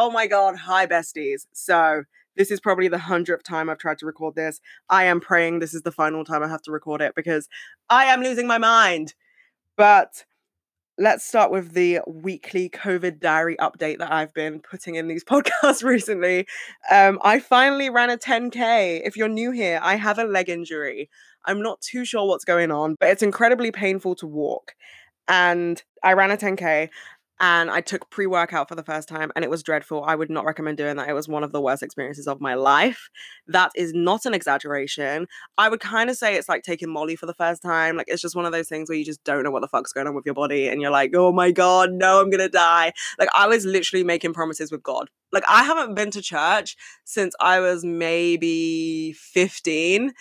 Oh my God. Hi, besties. So, this is probably the hundredth time I've tried to record this. I am praying this is the final time I have to record it because I am losing my mind. But let's start with the weekly COVID diary update that I've been putting in these podcasts recently. Um, I finally ran a 10K. If you're new here, I have a leg injury. I'm not too sure what's going on, but it's incredibly painful to walk. And I ran a 10K and I took pre workout for the first time and it was dreadful. I would not recommend doing that. It was one of the worst experiences of my life. That is not an exaggeration. I would kind of say it's like taking Molly for the first time. Like it's just one of those things where you just don't know what the fuck's going on with your body and you're like, oh my God, no, I'm to die. Like I was literally making promises with God. Like I haven't been to church since I was maybe 15.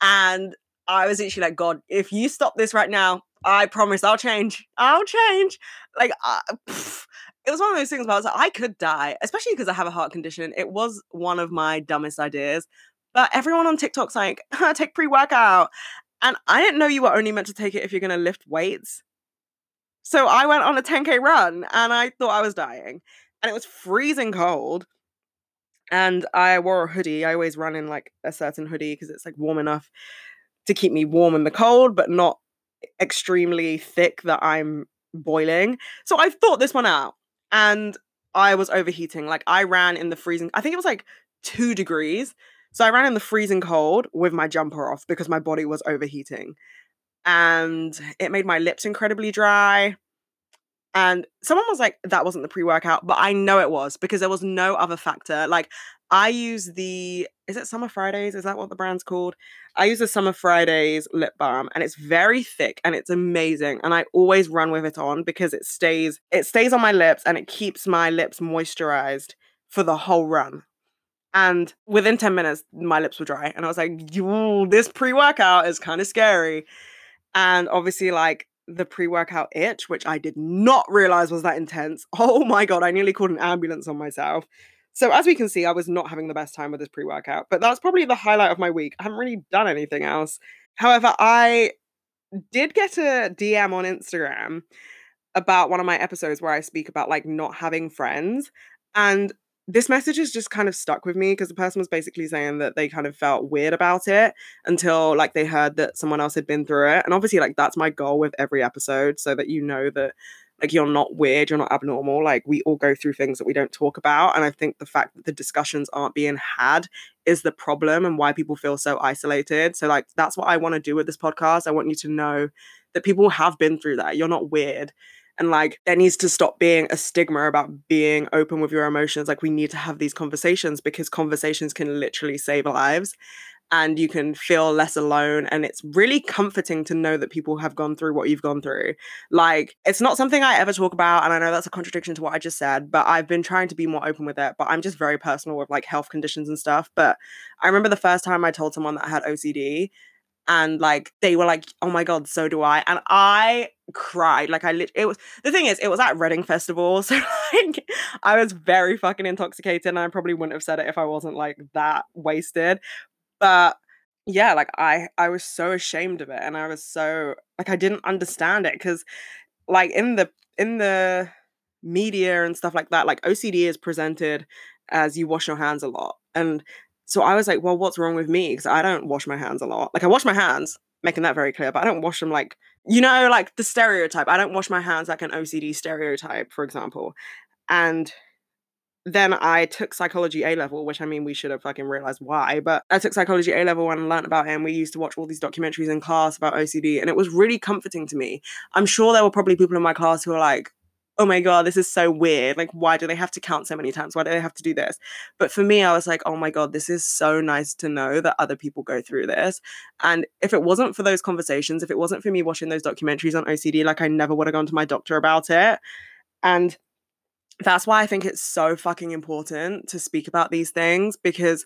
And I was literally like, God, if you stop this right now, I promise I'll change. I'll change. Like, uh, it was one of those things where I was like, I could die, especially because I have a heart condition. It was one of my dumbest ideas. But everyone on TikTok's like, take pre workout. And I didn't know you were only meant to take it if you're going to lift weights. So I went on a 10K run and I thought I was dying. And it was freezing cold. And I wore a hoodie. I always run in like a certain hoodie because it's like warm enough to keep me warm in the cold, but not extremely thick that I'm boiling. So I thought this one out and I was overheating. Like I ran in the freezing, I think it was like two degrees. So I ran in the freezing cold with my jumper off because my body was overheating. And it made my lips incredibly dry. And someone was like, that wasn't the pre workout, but I know it was because there was no other factor. Like, I use the, is it Summer Fridays? Is that what the brand's called? I use the Summer Fridays lip balm and it's very thick and it's amazing. And I always run with it on because it stays, it stays on my lips and it keeps my lips moisturized for the whole run. And within 10 minutes, my lips were dry. And I was like, this pre workout is kind of scary. And obviously, like, the pre workout itch, which I did not realize was that intense. Oh my God, I nearly called an ambulance on myself. So, as we can see, I was not having the best time with this pre workout, but that's probably the highlight of my week. I haven't really done anything else. However, I did get a DM on Instagram about one of my episodes where I speak about like not having friends. And this message has just kind of stuck with me because the person was basically saying that they kind of felt weird about it until like they heard that someone else had been through it. And obviously, like that's my goal with every episode so that you know that like you're not weird, you're not abnormal. Like we all go through things that we don't talk about. And I think the fact that the discussions aren't being had is the problem and why people feel so isolated. So, like, that's what I want to do with this podcast. I want you to know that people have been through that. You're not weird and like there needs to stop being a stigma about being open with your emotions like we need to have these conversations because conversations can literally save lives and you can feel less alone and it's really comforting to know that people have gone through what you've gone through. Like it's not something i ever talk about and i know that's a contradiction to what i just said but i've been trying to be more open with it but i'm just very personal with like health conditions and stuff but i remember the first time i told someone that i had ocd and like they were like oh my god so do i and i cried like i lit it was the thing is it was at reading festival so like i was very fucking intoxicated and i probably wouldn't have said it if i wasn't like that wasted but yeah like i i was so ashamed of it and i was so like i didn't understand it because like in the in the media and stuff like that like ocd is presented as you wash your hands a lot and so I was like, well, what's wrong with me? Because I don't wash my hands a lot. Like I wash my hands, making that very clear, but I don't wash them like, you know, like the stereotype. I don't wash my hands like an OCD stereotype, for example. And then I took psychology A level, which I mean, we should have fucking realized why, but I took psychology A level and learned about it. And we used to watch all these documentaries in class about OCD, and it was really comforting to me. I'm sure there were probably people in my class who were like, oh my god this is so weird like why do they have to count so many times why do they have to do this but for me i was like oh my god this is so nice to know that other people go through this and if it wasn't for those conversations if it wasn't for me watching those documentaries on ocd like i never would have gone to my doctor about it and that's why i think it's so fucking important to speak about these things because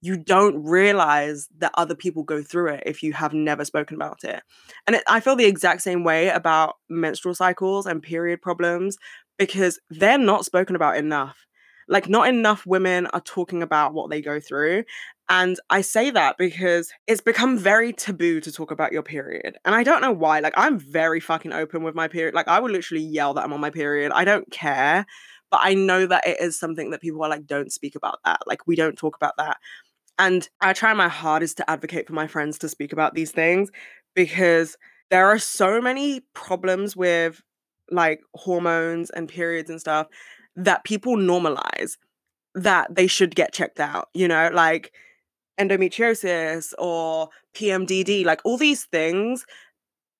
you don't realize that other people go through it if you have never spoken about it. And it, I feel the exact same way about menstrual cycles and period problems because they're not spoken about enough. Like, not enough women are talking about what they go through. And I say that because it's become very taboo to talk about your period. And I don't know why. Like, I'm very fucking open with my period. Like, I would literally yell that I'm on my period. I don't care but I know that it is something that people are like, don't speak about that. Like, we don't talk about that. And I try my hardest to advocate for my friends to speak about these things because there are so many problems with like hormones and periods and stuff that people normalize that they should get checked out, you know, like endometriosis or PMDD, like all these things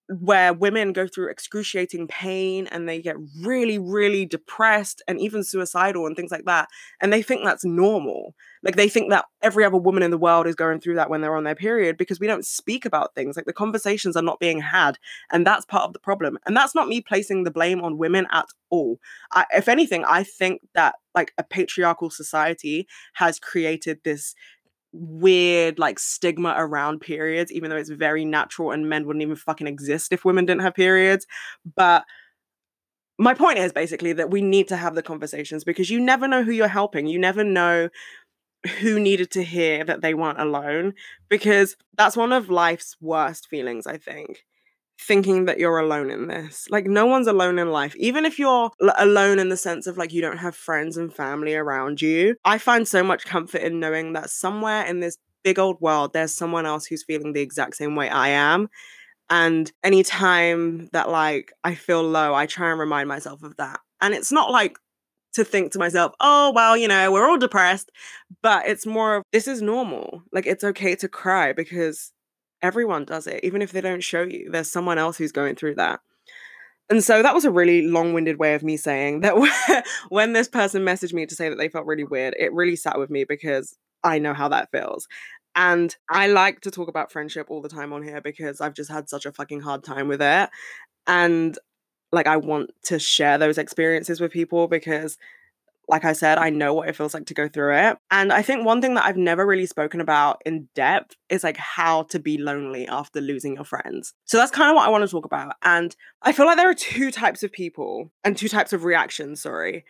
where women go through excruciating pain and they get really, really depressed and even suicidal and things like that. And they think that's normal. Like they think that every other woman in the world is going through that when they're on their period because we don't speak about things. Like the conversations are not being had. And that's part of the problem. And that's not me placing the blame on women at all. I, if anything, I think that like a patriarchal society has created this weird like stigma around periods even though it's very natural and men wouldn't even fucking exist if women didn't have periods. But my point is basically that we need to have the conversations because you never know who you're helping. You never know who needed to hear that they weren't alone because that's one of life's worst feelings i think thinking that you're alone in this. Like, no one's alone in life. Even if you're l- alone in the sense of like you don't have friends and family around you, I find so much comfort in knowing that somewhere in this big old world, there's someone else who's feeling the exact same way I am. And anytime that like I feel low, I try and remind myself of that. And it's not like to think to myself, oh, well, you know, we're all depressed, but it's more of this is normal. Like, it's okay to cry because everyone does it, even if they don't show you. There's someone else who's going through that. And so that was a really long winded way of me saying that when this person messaged me to say that they felt really weird, it really sat with me because I know how that feels. And I like to talk about friendship all the time on here because I've just had such a fucking hard time with it. And like, I want to share those experiences with people because like I said, I know what it feels like to go through it. And I think one thing that I've never really spoken about in depth is like how to be lonely after losing your friends. So that's kind of what I want to talk about. And I feel like there are two types of people and two types of reactions, sorry,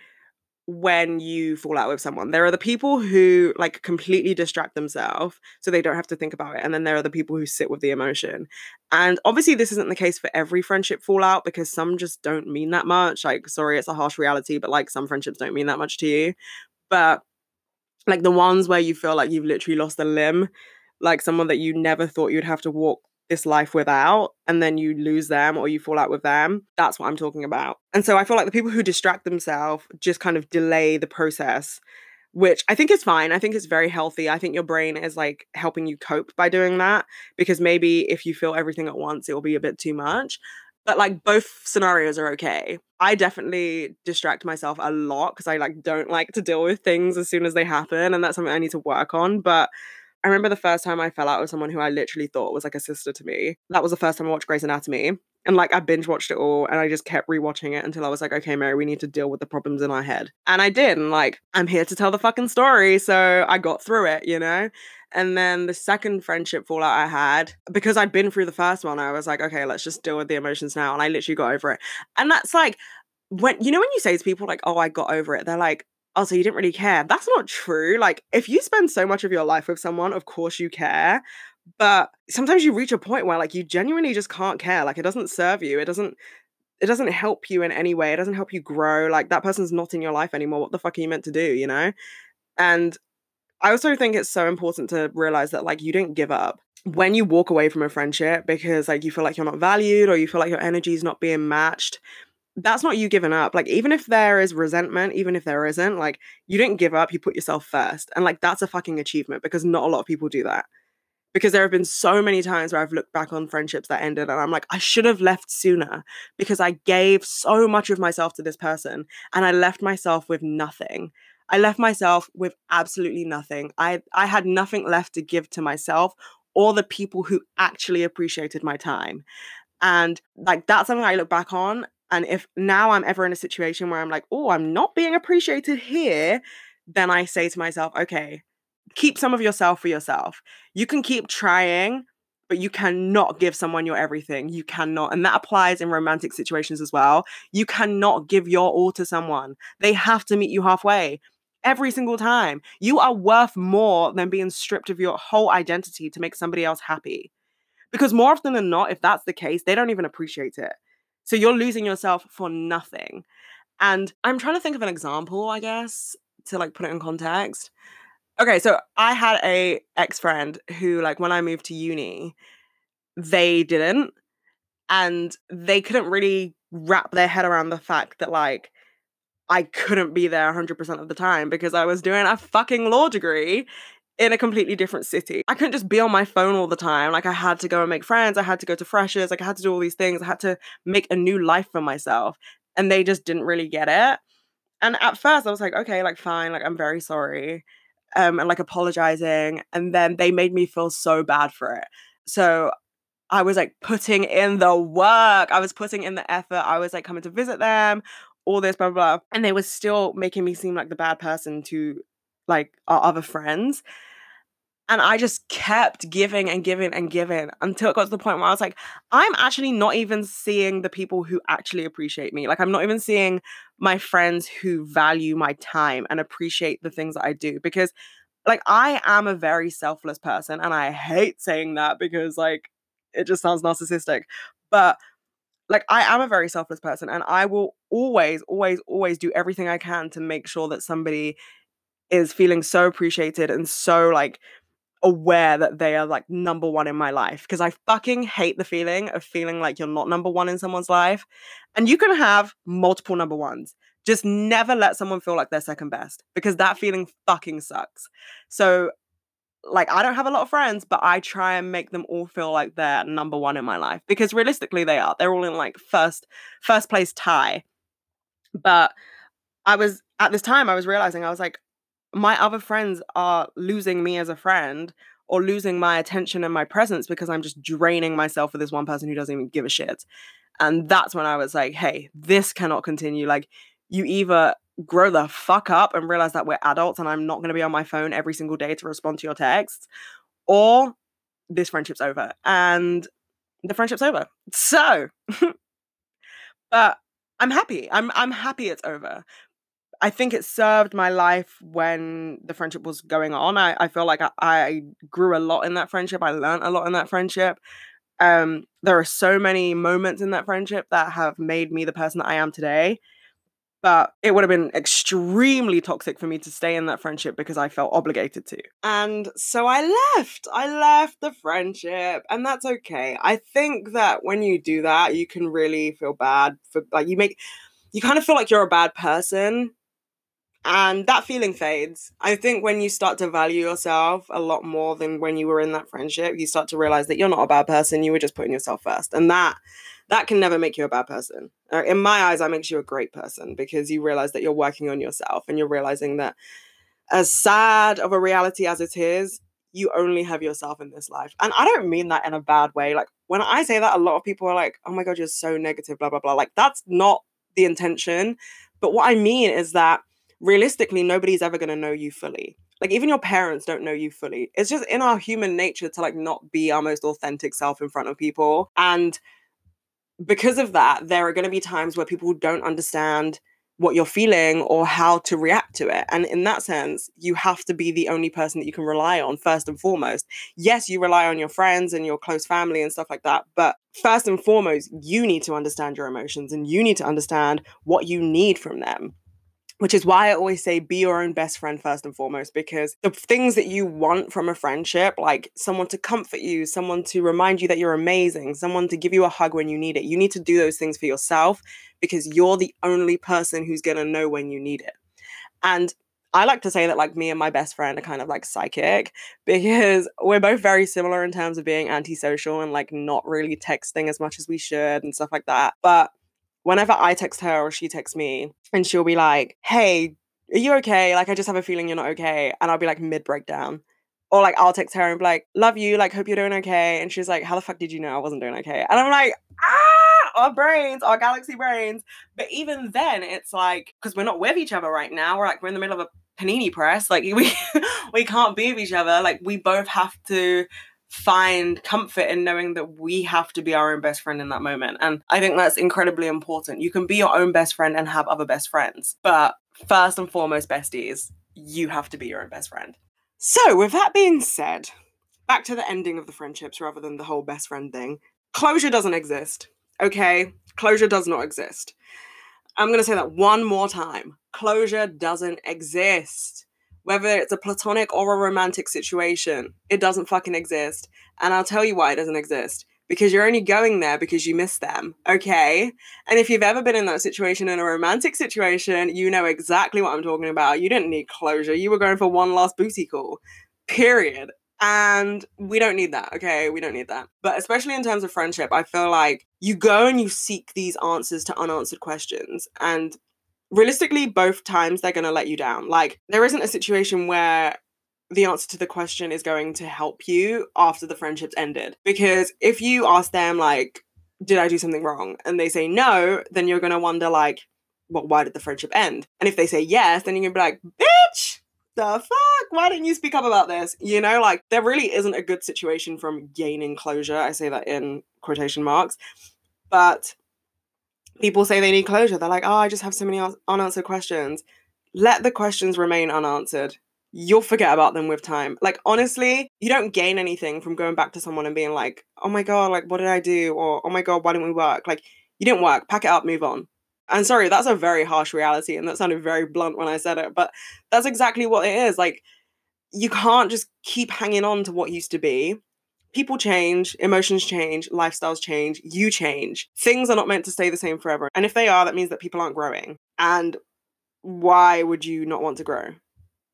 when you fall out with someone. There are the people who like completely distract themselves so they don't have to think about it. And then there are the people who sit with the emotion. And obviously, this isn't the case for every friendship fallout because some just don't mean that much. Like, sorry, it's a harsh reality, but like some friendships don't mean that much to you. But like the ones where you feel like you've literally lost a limb, like someone that you never thought you'd have to walk this life without and then you lose them or you fall out with them that's what i'm talking about. And so i feel like the people who distract themselves just kind of delay the process which i think is fine. I think it's very healthy. I think your brain is like helping you cope by doing that because maybe if you feel everything at once it will be a bit too much. But like both scenarios are okay. I definitely distract myself a lot because i like don't like to deal with things as soon as they happen and that's something i need to work on. But I remember the first time I fell out with someone who I literally thought was like a sister to me. That was the first time I watched Grey's Anatomy. And like I binge watched it all and I just kept rewatching it until I was like, okay, Mary, we need to deal with the problems in our head. And I did. And like, I'm here to tell the fucking story. So I got through it, you know? And then the second friendship fallout I had, because I'd been through the first one, I was like, okay, let's just deal with the emotions now. And I literally got over it. And that's like, when you know when you say to people like, oh, I got over it, they're like, oh, so you didn't really care. That's not true. Like, if you spend so much of your life with someone, of course you care. But sometimes you reach a point where like you genuinely just can't care. Like it doesn't serve you. It doesn't it doesn't help you in any way. It doesn't help you grow. Like that person's not in your life anymore. What the fuck are you meant to do, you know? And I also think it's so important to realize that like you didn't give up when you walk away from a friendship because like you feel like you're not valued or you feel like your energy is not being matched that's not you giving up. Like, even if there is resentment, even if there isn't, like, you didn't give up, you put yourself first. And, like, that's a fucking achievement because not a lot of people do that. Because there have been so many times where I've looked back on friendships that ended and I'm like, I should have left sooner because I gave so much of myself to this person and I left myself with nothing. I left myself with absolutely nothing. I, I had nothing left to give to myself or the people who actually appreciated my time. And like that's something I look back on and if now I'm ever in a situation where I'm like, oh, I'm not being appreciated here, then I say to myself, okay, keep some of yourself for yourself. You can keep trying, but you cannot give someone your everything. You cannot. And that applies in romantic situations as well. You cannot give your all to someone, they have to meet you halfway. Every single time. You are worth more than being stripped of your whole identity to make somebody else happy. Because more often than not, if that's the case, they don't even appreciate it. So you're losing yourself for nothing. And I'm trying to think of an example, I guess, to like put it in context. Okay, so I had a ex-friend who like when I moved to uni, they didn't and they couldn't really wrap their head around the fact that like I couldn't be there 100% of the time because I was doing a fucking law degree in a completely different city. I couldn't just be on my phone all the time. Like I had to go and make friends, I had to go to freshers, like I had to do all these things. I had to make a new life for myself. And they just didn't really get it. And at first I was like, okay, like fine, like I'm very sorry. Um and like apologizing and then they made me feel so bad for it. So I was like putting in the work. I was putting in the effort. I was like coming to visit them, all this, blah, blah, blah. And they were still making me seem like the bad person to like our other friends. And I just kept giving and giving and giving until it got to the point where I was like, I'm actually not even seeing the people who actually appreciate me. Like, I'm not even seeing my friends who value my time and appreciate the things that I do because, like, I am a very selfless person. And I hate saying that because, like, it just sounds narcissistic. But like I am a very selfless person and I will always, always, always do everything I can to make sure that somebody is feeling so appreciated and so like aware that they are like number one in my life because I fucking hate the feeling of feeling like you're not number one in someone's life. And you can have multiple number ones. Just never let someone feel like they're second best because that feeling fucking sucks. So like I don't have a lot of friends, but I try and make them all feel like they're number one in my life because realistically they are. They're all in like first first place tie. But I was at this time I was realizing I was like my other friends are losing me as a friend or losing my attention and my presence because I'm just draining myself for this one person who doesn't even give a shit. And that's when I was like, hey, this cannot continue. Like you either grow the fuck up and realize that we're adults and I'm not going to be on my phone every single day to respond to your texts, or this friendship's over. And the friendship's over. So, but I'm happy. I'm I'm happy it's over. I think it served my life when the friendship was going on. I, I feel like I, I grew a lot in that friendship. I learned a lot in that friendship. Um, there are so many moments in that friendship that have made me the person that I am today but it would have been extremely toxic for me to stay in that friendship because I felt obligated to. And so I left. I left the friendship, and that's okay. I think that when you do that, you can really feel bad for like you make you kind of feel like you're a bad person. And that feeling fades. I think when you start to value yourself a lot more than when you were in that friendship, you start to realize that you're not a bad person. You were just putting yourself first. And that that can never make you a bad person. Uh, in my eyes, that makes you a great person because you realize that you're working on yourself and you're realizing that as sad of a reality as it is, you only have yourself in this life. And I don't mean that in a bad way. Like when I say that, a lot of people are like, oh my God, you're so negative, blah, blah, blah. Like that's not the intention. But what I mean is that realistically, nobody's ever going to know you fully. Like even your parents don't know you fully. It's just in our human nature to like not be our most authentic self in front of people. And because of that, there are going to be times where people don't understand what you're feeling or how to react to it. And in that sense, you have to be the only person that you can rely on first and foremost. Yes, you rely on your friends and your close family and stuff like that, but first and foremost, you need to understand your emotions and you need to understand what you need from them which is why I always say be your own best friend first and foremost, because the things that you want from a friendship, like someone to comfort you, someone to remind you that you're amazing, someone to give you a hug when you need it, you need to do those things for yourself because you're the only person who's going to know when you need it. And I like to say that like me and my best friend are kind of like psychic because we're both very similar in terms of being antisocial and like not really texting as much as we should and stuff like that. But whenever I text her or she texts me, and she'll be like, Hey, are you okay? Like, I just have a feeling you're not okay. And I'll be like mid breakdown. Or like, I'll text her and be like, Love you. Like, hope you're doing okay. And she's like, How the fuck did you know I wasn't doing okay? And I'm like, Ah, our brains, our galaxy brains. But even then, it's like, because we're not with each other right now, we're like, we're in the middle of a panini press. Like, we, we can't be with each other. Like, we both have to find comfort in knowing that we have to be our own best friend in that moment. And I think that's incredibly important. You can be your own best friend and have other best friends, but first and foremost, besties, you have to be your own best friend. So, with that being said, back to the ending of the friendships rather than the whole best friend thing. Closure doesn't exist, okay? Closure does not exist. I'm going to say that one more time. Closure doesn't exist. Whether it's a platonic or a romantic situation, it doesn't fucking exist. And I'll tell you why it doesn't exist. Because you're only going there because you miss them, okay? And if you've ever been in that situation in a romantic situation, you know exactly what I'm talking about. You didn't need closure. You were going for one last booty call, period. And we don't need that, okay? We don't need that. But especially in terms of friendship, I feel like you go and you seek these answers to unanswered questions. And realistically, both times they're going to let you down. Like, there isn't a situation where the answer to the question is going to help you after the friendship's ended. Because if you ask them, like, did I do something wrong? And they say no, then you're going to wonder, like, well, why did the friendship end? And if they say yes, then you're going to be like, bitch, the fuck? Why didn't you speak up about this? You know, like there really isn't a good situation from gaining closure. I say that in quotation marks. But people say they need closure. They're like, oh, I just have so many unanswered questions. Let the questions remain unanswered. You'll forget about them with time. Like, honestly, you don't gain anything from going back to someone and being like, oh my God, like, what did I do? Or, oh my God, why didn't we work? Like, you didn't work. Pack it up, move on. And sorry, that's a very harsh reality, and that sounded very blunt when I said it, but that's exactly what it is. Like, you can't just keep hanging on to what used to be. People change, emotions change, lifestyles change, you change. Things are not meant to stay the same forever. And if they are, that means that people aren't growing. And why would you not want to grow?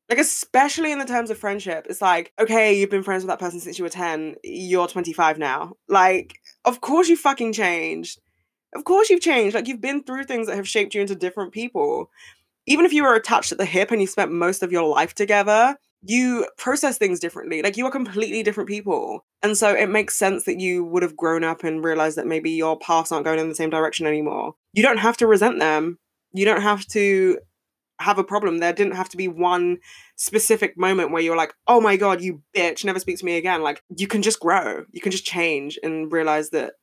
Like, especially in the terms of friendship, it's like, okay, you've been friends with that person since you were 10, you're 25 now. Like, of course you fucking changed. Of course you've changed. Like you've been through things that have shaped you into different people. Even if you were attached at the hip and you spent most of your life together, you process things differently. Like you are completely different people. And so it makes sense that you would have grown up and realized that maybe your paths aren't going in the same direction anymore. You don't have to resent them. You don't have to have a problem. There didn't have to be one specific moment where you're like, oh my God, you bitch, never speak to me again. Like you can just grow. You can just change and realize that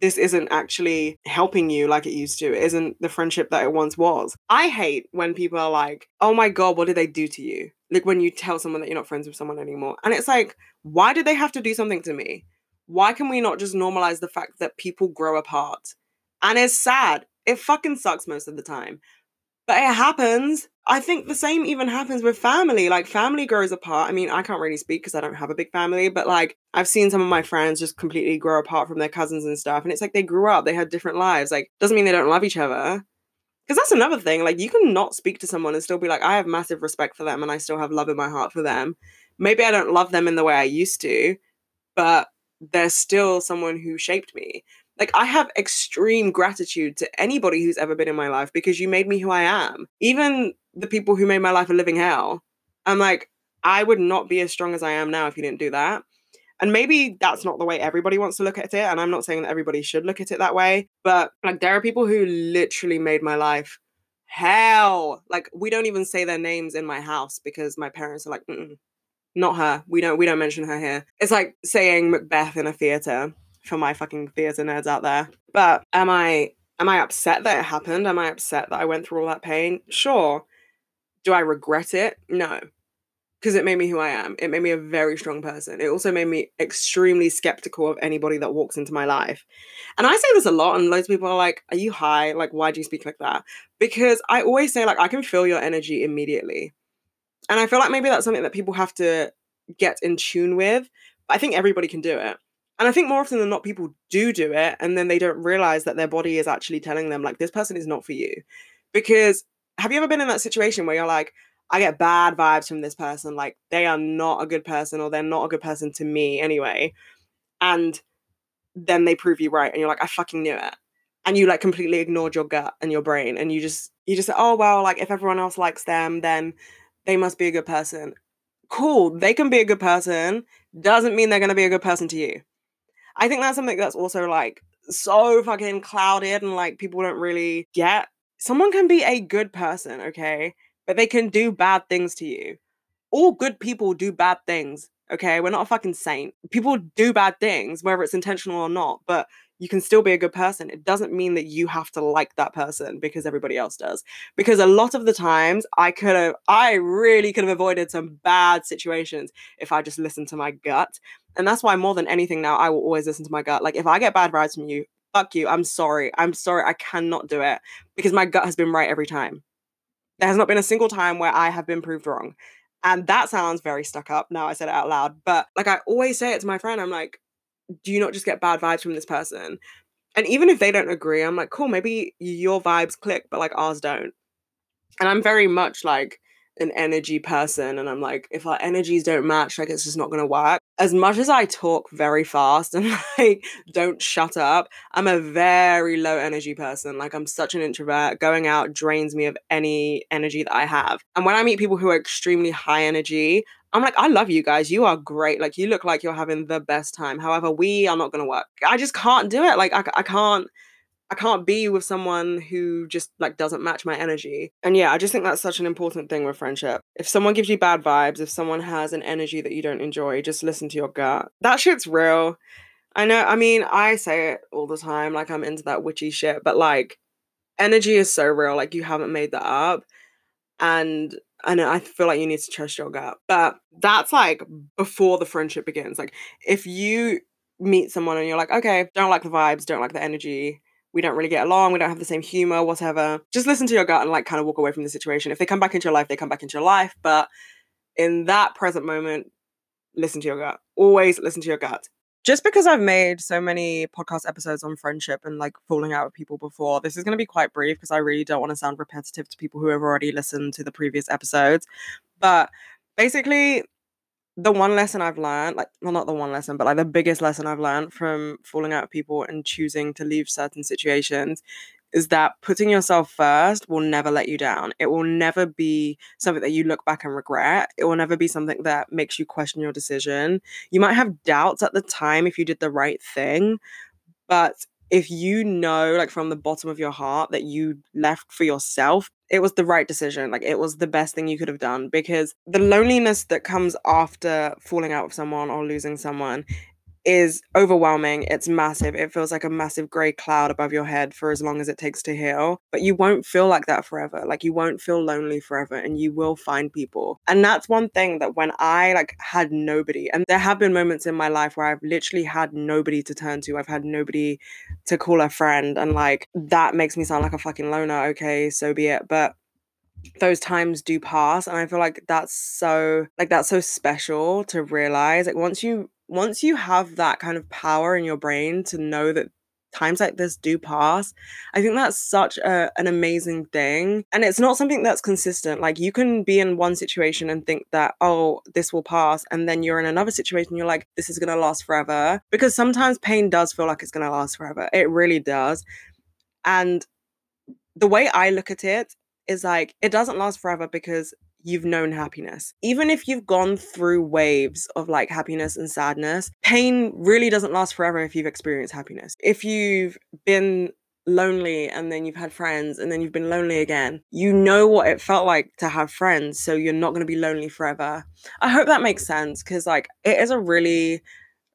this isn't actually helping you like it used to. It isn't the friendship that it once was. I hate when people are like, oh my God, what did they do to you? Like when you tell someone that you're not friends with someone anymore. And it's like, why did they have to do something to me? Why can we not just normalize the fact that people grow apart? And it's sad. It fucking sucks most of the time. But it happens. I think the same even happens with family. Like family grows apart. I mean, I can't really speak because I don't have a big family, but like I've seen some of my friends just completely grow apart from their cousins and stuff. And it's like they grew up, they had different lives. Like, doesn't mean they don't love each other. Because that's another thing. Like, you can not speak to someone and still be like, I have massive respect for them and I still have love in my heart for them. Maybe I don't love them in the way I used to, but they're still someone who shaped me like I have extreme gratitude to anybody who's ever been in my life because you made me who I am. Even the people who made my life a living hell. I'm like, I would not be as strong as I am now if you didn't do that. And maybe that's not the way everybody wants to look at it. And I'm not saying that everybody should look at it that way. But like, there are people who literally made my life hell. Like, we don't even say their names in my house because my parents are like, not her. We don't. We don't mention her here. It's like saying Macbeth in a theater for my fucking theatre nerds out there. But am I am I upset that it happened? Am I upset that I went through all that pain? Sure. Do I regret it? No. Because it made me who I am. It made me a very strong person. It also made me extremely skeptical of anybody that walks into my life. And I say this a lot, and loads of people are like, Are you high? Like, why do you speak like that? Because I always say, like, I can feel your energy immediately. And I feel like maybe that's something that people have to get in tune with. But I think everybody can do it. And I think more often than not, people do do it and then they don't realize that their body is actually telling them, like, this person is not for you. Because have you ever been in that situation where you're like, I get bad vibes from this person, like, they are not a good person or they're not a good person to me anyway. And then they prove you right and you're like, I fucking knew it. And you like completely ignored your gut and your brain and you just, you just say, oh, well, like, if everyone else likes them, then they must be a good person. Cool, they can be a good person, doesn't mean they're to be a good person to you. I think that's something that's also like so fucking clouded and like people don't really get. Someone can be a good person, okay? But they can do bad things to you. All good people do bad things, okay? We're not a fucking saint. People do bad things, whether it's intentional or not, but you can still be a good person. It doesn't mean that you have to like that person because everybody else does. Because a lot of the times I could have, I really could have avoided some bad situations if I just listened to my gut. And that's why more than anything now, I will always listen to my gut. Like if I get bad vibes from you, fuck you. I'm sorry. I'm sorry. I cannot do it because my gut has been right every time. There has not been a single time where I have been proved wrong. And that sounds very stuck up now I said it out loud. But like I always say it to my friend, I'm like, do you not just get bad vibes from this person? And even if they don't agree, I'm like, cool, maybe your vibes click, but like ours don't. And I'm very much like, an energy person and I'm like, if our energies don't match, like it's just not gonna work. As much as I talk very fast and like don't shut up, I'm a very low energy person. Like I'm such an introvert. Going out drains me of any energy that I have. And when I meet people who are extremely high energy, I'm like, I love you guys. You are great. Like you look like you're having the best time. However, we are not gonna work. I just can't do it. Like I, I can't I can't be with someone who just like doesn't match my energy. And yeah, I just think that's such an important thing with friendship. If someone gives you bad vibes, if someone has an energy that you don't enjoy, just listen to your gut. That shit's real. I know, I mean, I say it all the time, like I'm into that witchy shit, but like energy is so real, like you haven't made that up. And know I feel like you need to trust your gut. But that's like before the friendship begins. Like if you meet someone and you're like, okay, don't like the vibes, don't like the energy, we don't really get along, we don't have the same humor, whatever. Just listen to your gut and like kind of walk away from the situation. If they come back into your life, they come back into your life. But in that present moment, listen to your gut. Always listen to your gut. Just because I've made so many podcast episodes on friendship and like falling out with people before, this is going to be quite brief because I really don't want to sound repetitive to people who have already listened to the previous episodes. But basically, the one lesson I've learned, like, well, not the one lesson, but like the biggest lesson I've learned from falling out with people and choosing to leave certain situations is that putting yourself first will never let you down. It will never be something that you look back and regret. It will never be something that makes you question your decision. You might have doubts at the time if you did the right thing, but if you know, like from the bottom of your heart, that you left for yourself, it was the right decision. Like it was the best thing you could have done because the loneliness that comes after falling out with someone or losing someone is overwhelming. It's massive. It feels like a massive grey cloud above your head for as long as it takes to heal. But you won't feel like that forever. Like you won't feel lonely forever and you will find people. And that's one thing that when I like had nobody, and there have been moments in my life where I've literally had nobody to turn to. I've had nobody to call a friend. And like that makes me sound like a fucking loner. Okay, so be it. But those times do pass and i feel like that's so like that's so special to realize like once you once you have that kind of power in your brain to know that times like this do pass i think that's such a, an amazing thing. And it's not something that's consistent. Like you can be in one situation and think that oh this will pass and then you're in another situation you're like this is going to last forever. Because sometimes pain does feel like it's going to last forever. It really does. And the way i look at it is like it doesn't last forever because you've known happiness. Even if you've gone through waves of like happiness and sadness, pain really doesn't last forever if you've experienced happiness. If you've been lonely and then you've had friends and then you've been lonely again, you know what it felt like to have friends. So you're not going to be lonely forever. I hope that makes sense because like it is a really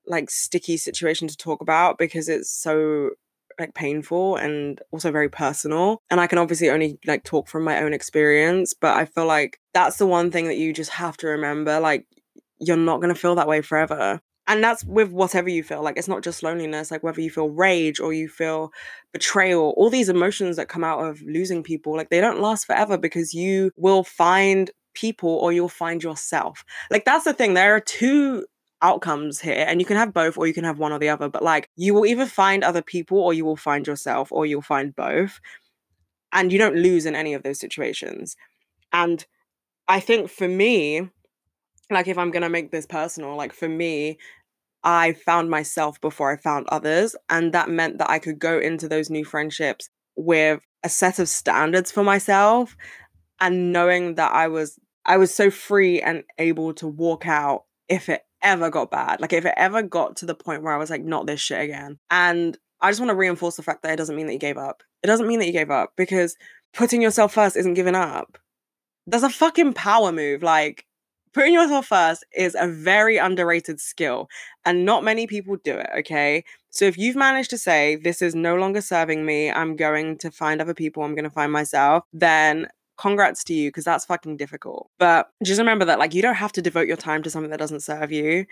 like sticky situation to talk about because it's so like painful and also very personal and i can obviously only like talk from my own experience but i feel like that's the one thing that you just have to remember like you're not going to feel that way forever. And that's with whatever you feel like it's not just loneliness like whether you feel rage or you feel betrayal all these emotions that come out of losing people like they don't last forever because you will find people or you'll find yourself. Like that's the thing there are two outcomes here and you can have both or you can have one or the other but like you will either find other people or you will find yourself or you'll find both and you don't lose in any of those situations. And i think for me like if i'm going to make this personal like for me i found myself before i found others and that meant that i could go into those new friendships with a set of standards for myself and knowing that i was i was so free and able to walk out if it ever got bad, like if it ever got to the point where I was like, not this shit again. And I just want to reinforce the fact that it doesn't mean that you gave up. It doesn't mean that you gave up because putting yourself first isn't giving up. That's a fucking power move. Like, putting yourself first is a very underrated skill, and not many people do it, okay? So if you've managed to say, this is no longer serving me, I'm going to find other people, I'm going to find myself, then congrats to you because that's fucking difficult. But just remember that like you don't have to devote your time to something that doesn't serve you.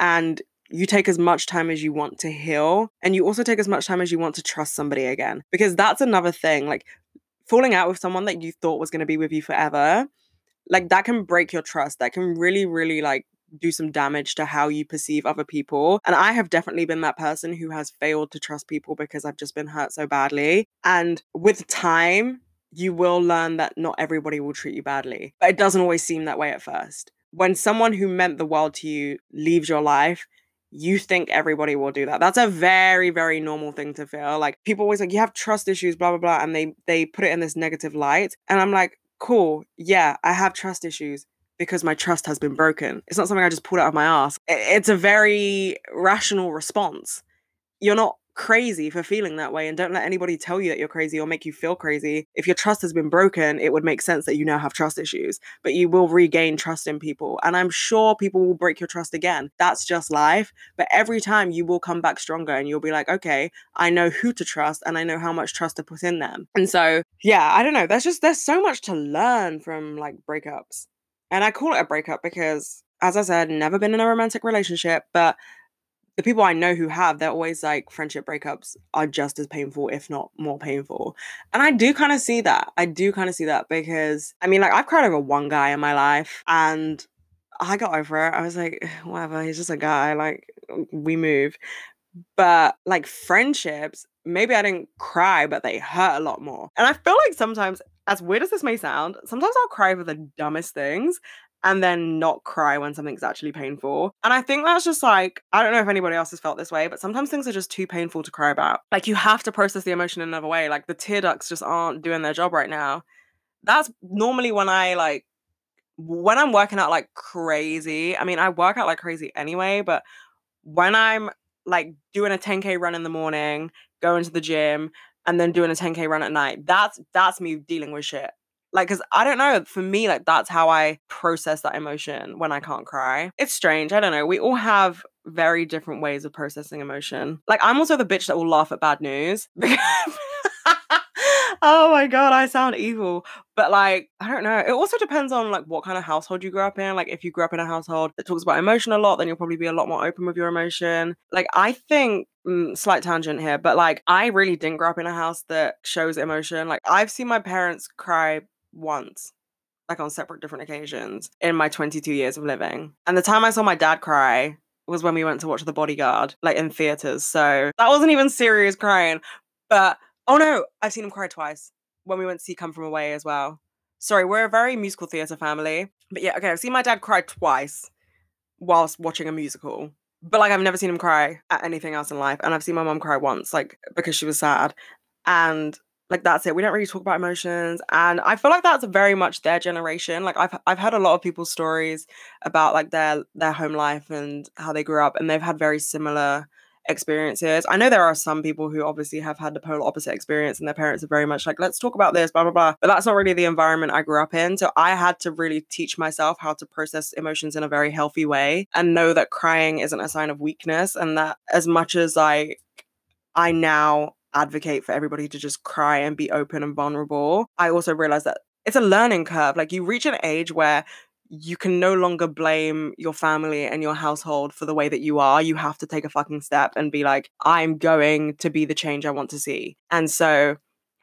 And you take as much time as you want to heal and you also take as much time as you want to trust somebody again because that's another thing like falling out with someone that you thought was going to be with you forever like that can break your trust that can really really like do some damage to how you perceive other people and i have definitely been that person who has failed to trust people because i've just been hurt so badly and with time you will learn that not everybody will treat you badly but it doesn't always seem that way at first when someone who meant the world to you leaves your life you think everybody will do that. That's a very, very normal thing to feel. Like people always like, you have trust issues, blah, blah, blah. And they they put it in this negative light. And I'm like, cool, yeah, I have trust issues because my trust has been broken. It's not something I just pulled out of my ass. It's a very rational response. You're not crazy for feeling that way and don't let anybody tell you that you're crazy or make you feel crazy. If your trust has been broken, it would make sense that you now have trust issues, but you will regain trust in people. And I'm sure people will break your trust again. That's just life. But every time you will come back stronger and you'll be like, okay, I know who to trust and I know how much trust to put in them. And so, yeah, I don't know. There's just, there's so much to learn from like breakups. And I call it a breakup because, as I said, never been in a romantic relationship, but the people I know who have, they're always like friendship breakups are just as painful, if not more painful. And I do kind of see that. I do kind of see that because I mean, like, I've cried over one guy in my life and I got over it. I was like, whatever, he's just a guy. Like, we move. But like friendships, maybe I didn't cry, but they hurt a lot more. And I feel like sometimes, as weird as this may sound, sometimes I'll cry over the dumbest things and then not cry when something's actually painful. And I think that's just like, I don't know if anybody else has felt this way, but sometimes things are just too painful to cry about. Like you have to process the emotion in another way. Like the tear ducts just aren't doing their job right now. That's normally when I like, when I'm working out like crazy. I mean, I work out like crazy anyway, but when I'm like doing a 10k run in the morning, going to the gym, and then doing a 10k run at night, that's that's me dealing with shit. Like, cause I don't know, for me, like that's how I process that emotion when I can't cry. It's strange. I don't know. We all have very different ways of processing emotion. Like, I'm also the bitch that will laugh at bad news. oh my god, I sound evil. But like, I don't know. It also depends on like what kind of household you grew up in. Like, if you grew up in a household that talks about emotion a lot, then you'll probably be a lot more open with your emotion. Like, I think mm, slight tangent here, but like, I really didn't grow up in a house that shows emotion. Like, I've seen my parents cry once, like on separate different occasions in my 22 years of living. And the time I saw my dad cry was when we went to watch The Bodyguard, like in theaters. So that wasn't even serious crying. But oh no, I've seen him cry twice when we went to see Come From Away as well. Sorry, we're a very musical theater family. But yeah, okay, I've seen my dad cry twice whilst watching a musical. But like I've never seen him cry at anything else in life. And I've seen my mom cry once, like because she was sad. And like that's it we don't really talk about emotions and i feel like that's very much their generation like i've i've heard a lot of people's stories about like their their home life and how they grew up and they've had very similar experiences. I know there are some people who obviously have had the polar opposite experience and their parents are very much like let's talk about this blah blah blah but that's not really the environment i grew up in so i had to really teach myself how to process emotions in a very healthy way and know that crying isn't a sign of weakness and that as much as i i now advocate for everybody to just cry and be open and vulnerable, I also realized that it's a learning curve. Like you reach an age where you can no longer blame your family and your household for the way that you are. You have to take a fucking step and be like, I'm going to be the change I want to see. And so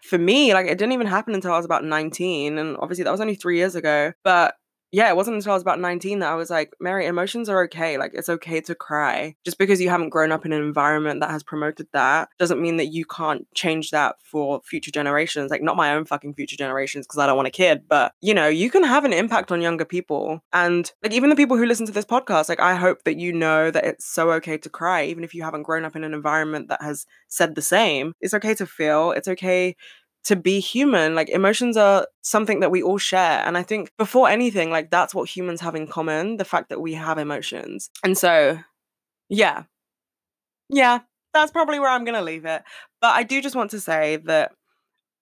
for me, like it didn't even happen until I was about 19. And obviously that was only three years ago. But yeah, it wasn't until I was about 19 that I was like, Mary, emotions are okay. Like, it's okay to cry. Just because you haven't grown up in an environment that has promoted that doesn't mean that you can't change that for future generations. Like, not my own fucking future generations because I don't want a kid, but you know, you can have an impact on younger people. And like, even the people who listen to this podcast, like, I hope that you know that it's so okay to cry, even if you haven't grown up in an environment that has said the same. It's okay to feel, it's okay to be human. Like emotions are something that we all share. And I think before anything, like that's what humans have in common the fact that we have emotions. And so, yeah, yeah, that's probably where I'm going to leave it. But I do just want to say that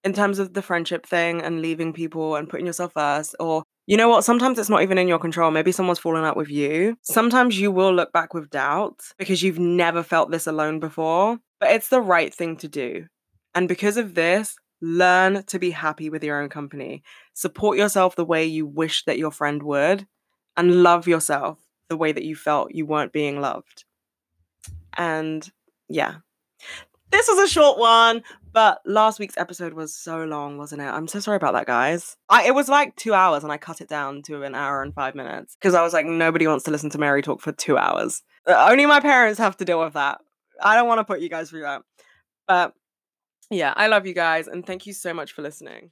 in terms of the friendship thing and leaving people and putting yourself first, or you know what, sometimes it's not even in your control. Maybe someone's fallen out with you. Sometimes you will look back with doubt because you've never felt this alone before, but it's the right thing to do. And because of this, Learn to be happy with your own company. Support yourself the way you wish that your friend would, and love yourself the way that you felt you weren't being loved. And yeah. This was a short one, but last week's episode was so long, wasn't it? I'm so sorry about that, guys. I, it was like two hours and I cut it down to an hour and five minutes because I was like, nobody wants to listen to Mary talk for two hours. Uh, only my parents have to deal with that. I don't want to put you guys through that. But yeah, I love you guys and thank you so much for listening.